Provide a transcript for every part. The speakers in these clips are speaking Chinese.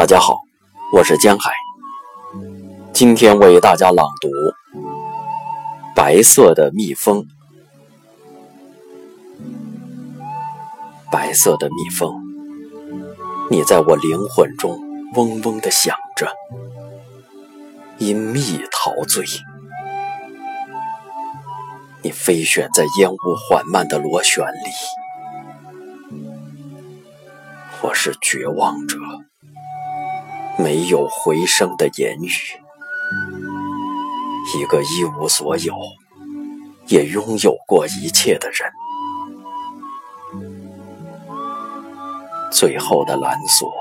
大家好，我是江海，今天为大家朗读《白色的蜜蜂》。白色的蜜蜂，你在我灵魂中嗡嗡的响着，因蜜陶醉。你飞旋在烟雾缓慢的螺旋里，我是绝望者。没有回声的言语，一个一无所有，也拥有过一切的人。最后的蓝锁，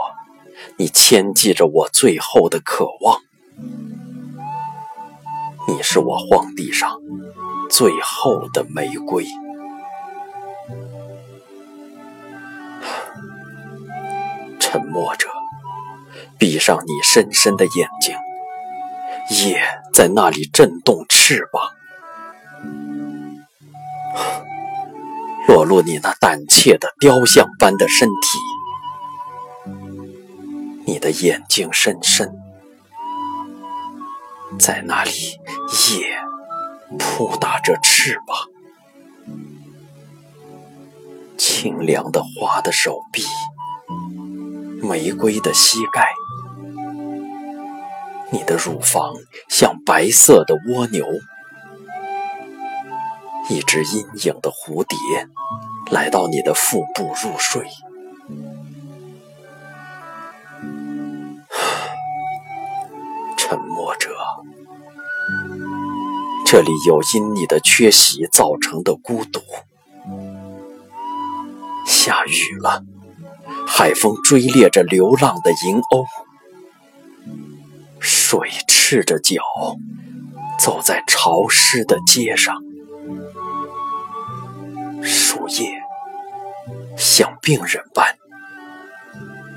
你牵系着我最后的渴望。你是我荒地上最后的玫瑰。沉默着。闭上你深深的眼睛，夜在那里震动翅膀，裸露你那胆怯的雕像般的身体，你的眼睛深深，在那里夜扑打着翅膀，清凉的花的手臂，玫瑰的膝盖。你的乳房像白色的蜗牛，一只阴影的蝴蝶来到你的腹部入睡。沉默者，这里有因你的缺席造成的孤独。下雨了，海风追猎着流浪的银鸥。水赤着脚走在潮湿的街上，树叶像病人般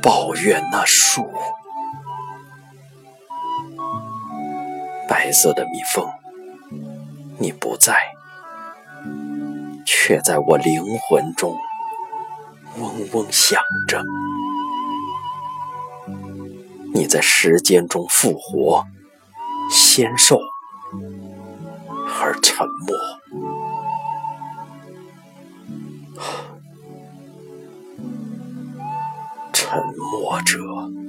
抱怨那树。白色的蜜蜂，你不在，却在我灵魂中嗡嗡响着。你在时间中复活，纤瘦而沉默，沉默者。